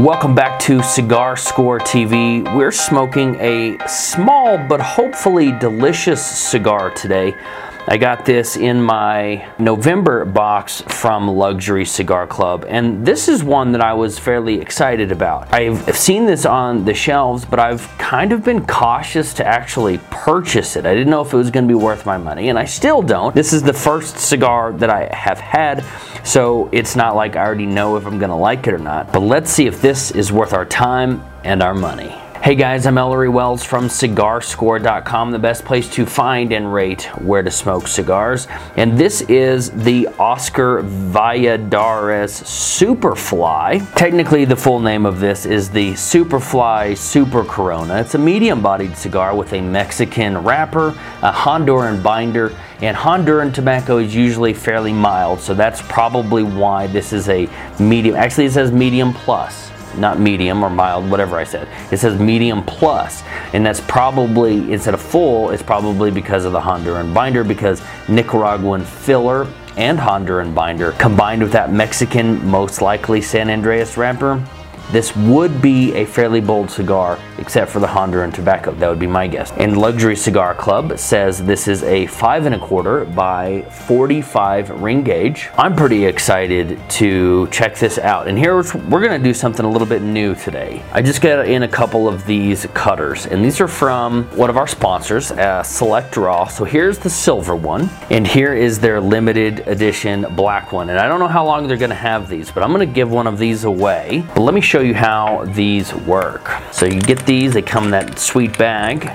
Welcome back to Cigar Score TV. We're smoking a small but hopefully delicious cigar today. I got this in my November box from Luxury Cigar Club, and this is one that I was fairly excited about. I've seen this on the shelves, but I've kind of been cautious to actually purchase it. I didn't know if it was to be worth my money, and I still don't. This is the first cigar that I have had, so it's not like I already know if I'm to like it or not. But let's see if this is worth our time and our money. Hey guys, I'm Ellery Wells from CigarScore.com, the best place to find and rate where to smoke cigars. And this is the Oscar Valladares Superfly. Technically, the full name of this is the Superfly Super Corona. It's a medium bodied cigar with a Mexican wrapper, a Honduran binder, and Honduran tobacco is usually fairly mild, so that's probably why this is a medium. Actually, it says medium plus not medium or mild, whatever I said. It says medium plus, and that's probably, instead of full, it's probably because of the Honduran binder, because Nicaraguan filler and Honduran binder combined with that Mexican, most likely San Andres wrapper this would be a fairly bold cigar, except for the Honduran tobacco. That would be my guess. And Luxury Cigar Club says this is a five and a quarter by 45 ring gauge. I'm pretty excited to check this out. And here we're gonna do something a little bit new today. I just got in a couple of these cutters, and these are from one of our sponsors, uh, Select Draw. So here's the silver one, and here is their limited edition black one. And I don't know how long they're gonna have these, but I'm gonna give one of these away. But let me show show you how these work. So you get these, they come in that sweet bag.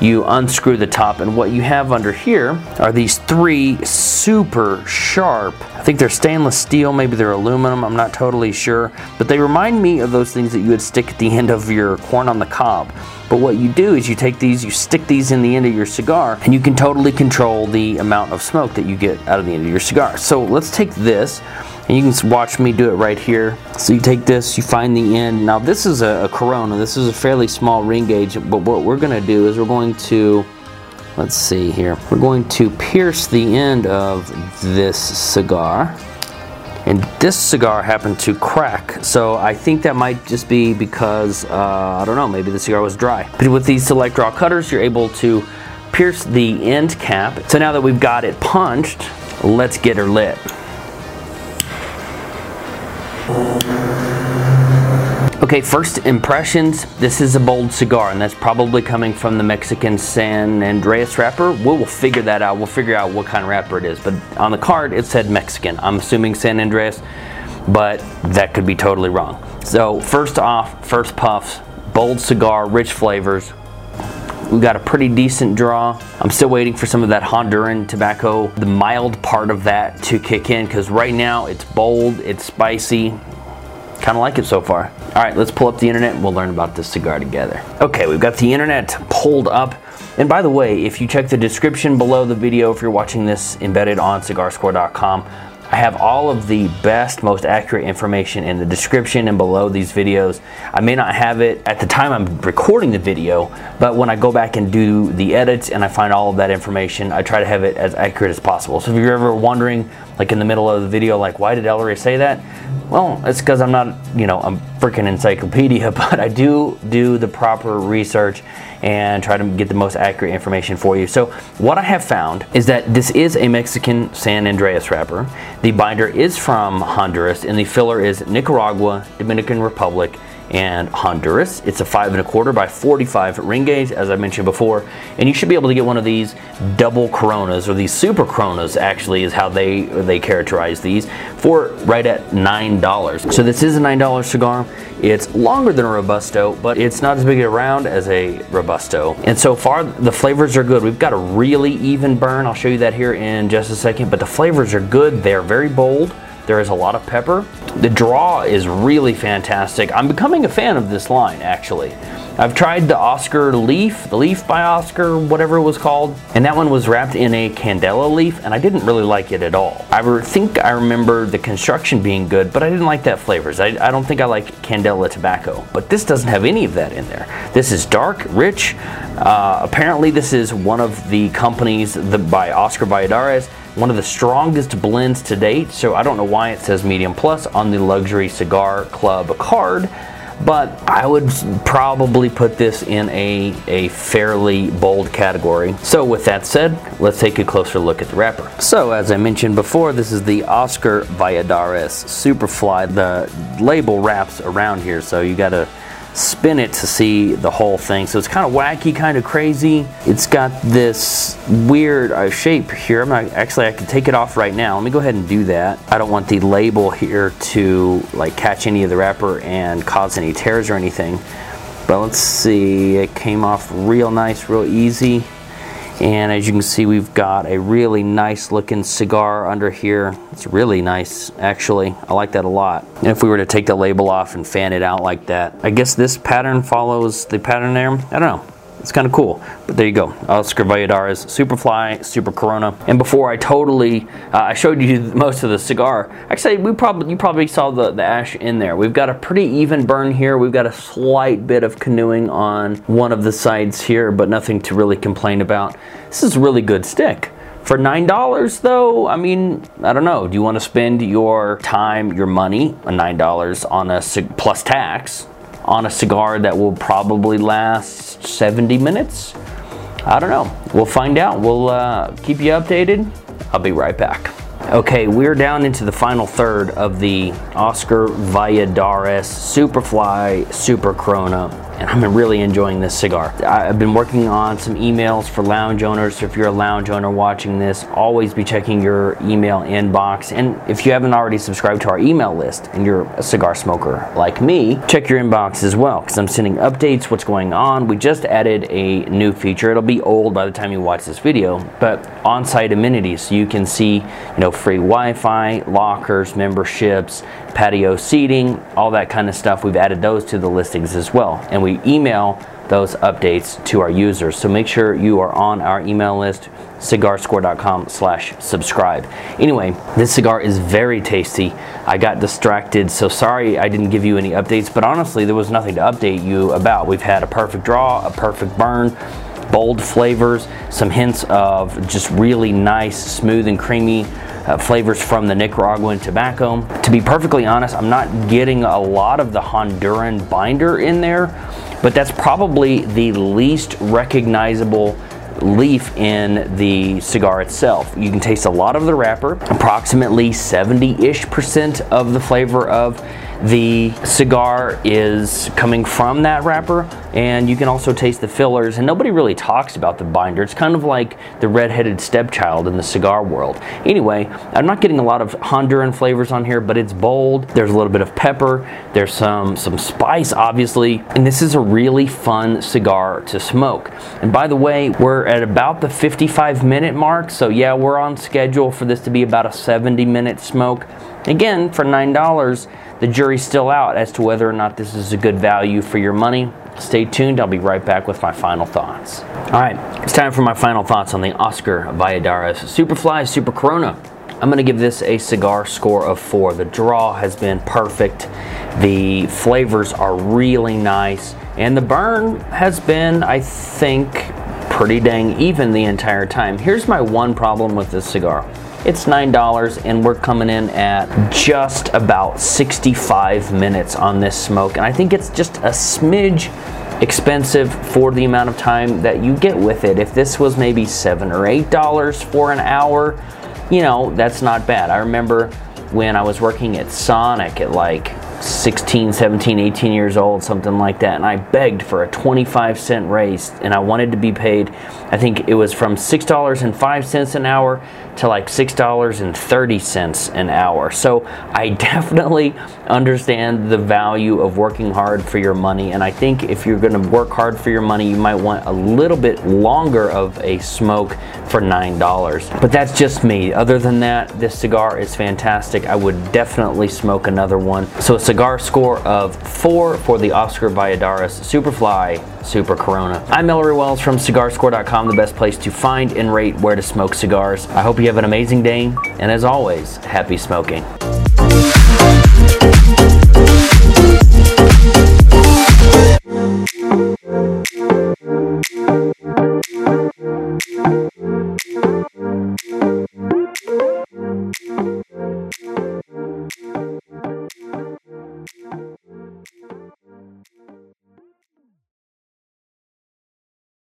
You unscrew the top and what you have under here are these three super sharp, I think they're stainless steel, maybe they're aluminum, I'm not totally sure, but they remind me of those things that you would stick at the end of your corn on the cob. But what you do is you take these, you stick these in the end of your cigar, and you can totally control the amount of smoke that you get out of the end of your cigar. So let's take this, and you can watch me do it right here. So you take this, you find the end. Now this is a, a Corona, this is a fairly small ring gauge, but what we're gonna do is we're going to, let's see here, we're going to pierce the end of this cigar. And this cigar happened to crack, so I think that might just be because, uh, I don't know, maybe the cigar was dry. But with these select draw cutters, you're able to pierce the end cap. So now that we've got it punched, let's get her lit. Okay, first impressions. This is a bold cigar, and that's probably coming from the Mexican San Andres wrapper. We'll, figure that out. We'll figure out what kind of wrapper it is. But on the card, it said Mexican. I'm assuming San Andres, but that could be totally wrong. So first off, first puffs, bold cigar, rich flavors. We've got a pretty decent draw. I'm still waiting for some of that Honduran tobacco, the mild part of that to kick in because right now it's bold, it's spicy, Kind of like it so far. All right, let's pull up the internet and we'll learn about this cigar together. Okay, we've got the internet pulled up. And by the way, if you check the description below the video, if you're watching this embedded on cigarscore.com, I have all of the best, most accurate information in the description and below these videos. I may not have it at the time I'm recording the video, but when I go back and do the edits and I find all of that information, I try to have it as accurate as possible. So if you're ever wondering, like in the middle of the video, like why did Ellery say that? Well, it's because I'm not, you know, a freaking encyclopedia, but I do do the proper research and try to get the most accurate information for you. So what I have found is that this is a Mexican San Andres wrapper. The binder is from Honduras and the filler is Nicaragua, Dominican Republic, and Honduras. It's a five and a quarter by 45 ring gauge, as I mentioned before, and you should be able to get one of these double Coronas, or these super Coronas actually is how they, they characterize these, for right at $9. So this is a $9 cigar. It's longer than a Robusto, but it's not as big around as a Robusto. And so far, the flavors are good. We've got a really even burn. I'll show you that here in just a second, but the flavors are good. They're very bold. There is a lot of pepper. The draw is really fantastic. I'm becoming a fan of this line, actually. I've tried the Oscar leaf, the leaf by Oscar, whatever it was called, and that one was wrapped in a candela leaf, and I didn't really like it at all. I think I remember the construction being good, but I didn't like that flavors. I, I don't think I like candela tobacco, but this doesn't have any of that in there. This is dark, rich. Uh, apparently, this is one of the companies the, by Oscar Valladares one of the strongest blends to date, so I don't know why it says medium plus on the Luxury Cigar Club card. but I would probably put this in a, a fairly bold category. So with that said, let's take a closer look at the wrapper. So as I mentioned before, this is the Oscar Valladares Superfly. The label wraps around here, so you gotta spin it to see the whole thing. So it's kind of wacky, kind of crazy. It's got this weird uh, shape here. I'm not, actually, I can take it off right now. Let me go ahead and do that. I don't want the label here to like catch any of the wrapper and cause any tears or anything. But let's see, it came off real nice, real easy. And as you can see, we've got a really nice looking cigar under here. It's really nice, actually. I like that a lot. And if we were to take the label off and fan it out like that, I guess this pattern follows the pattern there. I don't know. It's kind of cool. But there you go. Oscar Valladares Superfly, Super Corona. And before I totally, uh, I showed you most of the cigar. Actually, we probably you probably saw the, the ash in there. We've got a pretty even burn here. We've got a slight bit of canoeing on one of the sides here, but nothing to really complain about. This is a really good stick. For $9 though, I mean, I don't know. Do you want to spend your time, your money, $9 on a plus tax on a cigar that will probably last 70 minutes? I don't know. We'll find out. We'll uh, keep you updated. I'll be right back. Okay, we're down into the final third of the Oscar Valladares Superfly Super Corona and I'm really enjoying this cigar. I've been working on some emails for lounge owners. So if you're a lounge owner watching this, always be checking your email inbox. And if you haven't already subscribed to our email list and you're a cigar smoker like me, check your inbox as well because I'm sending updates, what's going on. We just added a new feature. It'll be old by the time you watch this video, but on-site amenities. So you can see, you know, free Wi-Fi, lockers, memberships, patio seating, all that kind of stuff. We've added those to the listings as well. And we email those updates to our users. So make sure you are on our email list, cigarscore.com slash subscribe. Anyway, this cigar is very tasty. I got distracted, so sorry I didn't give you any updates, but honestly, there was nothing to update you about. We've had a perfect draw, a perfect burn, bold flavors, some hints of just really nice, smooth and creamy uh, flavors from the Nicaraguan tobacco. To be perfectly honest, I'm not getting a lot of the Honduran binder in there, but that's probably the least recognizable leaf in the cigar itself. You can taste a lot of the wrapper, approximately 70-ish percent of the flavor of the cigar is coming from that wrapper and you can also taste the fillers and nobody really talks about the binder. It's kind of like the red-headed stepchild in the cigar world. Anyway, I'm not getting a lot of Honduran flavors on here, but it's bold. There's a little bit of pepper. There's some, some spice, obviously. And this is a really fun cigar to smoke. And by the way, we're at about the 55 minute mark. So yeah, we're on schedule for this to be about a 70 minute smoke. Again, for $9, the jury's still out as to whether or not this is a good value for your money. Stay tuned, I'll be right back with my final thoughts. All right, it's time for my final thoughts on the Oscar Valladares Superfly Super Corona. I'm gonna give this a cigar score of four. The draw has been perfect. The flavors are really nice. And the burn has been, I think, pretty dang even the entire time. Here's my one problem with this cigar. It's $9 and we're coming in at just about 65 minutes on this smoke. And I think it's just a smidge expensive for the amount of time that you get with it. If this was maybe seven or eight dollars for an hour, you know, that's not bad. I remember when I was working at Sonic at like 16, 17, 18 years old, something like that. And I begged for a 25 cent raise and I wanted to be paid, I think it was from $6.05 an hour to like $6.30 an hour. So I definitely understand the value of working hard for your money. And I think if you're to work hard for your money, you might want a little bit longer of a smoke for $9. But that's just me. Other than that, this cigar is fantastic. I would definitely smoke another one. So a cigar score of four for the Oscar Valladares Superfly Super Corona. I'm Ellery Wells from CigarScore.com, the best place to find and rate where to smoke cigars. I hope you have an amazing day, and as always, happy smoking.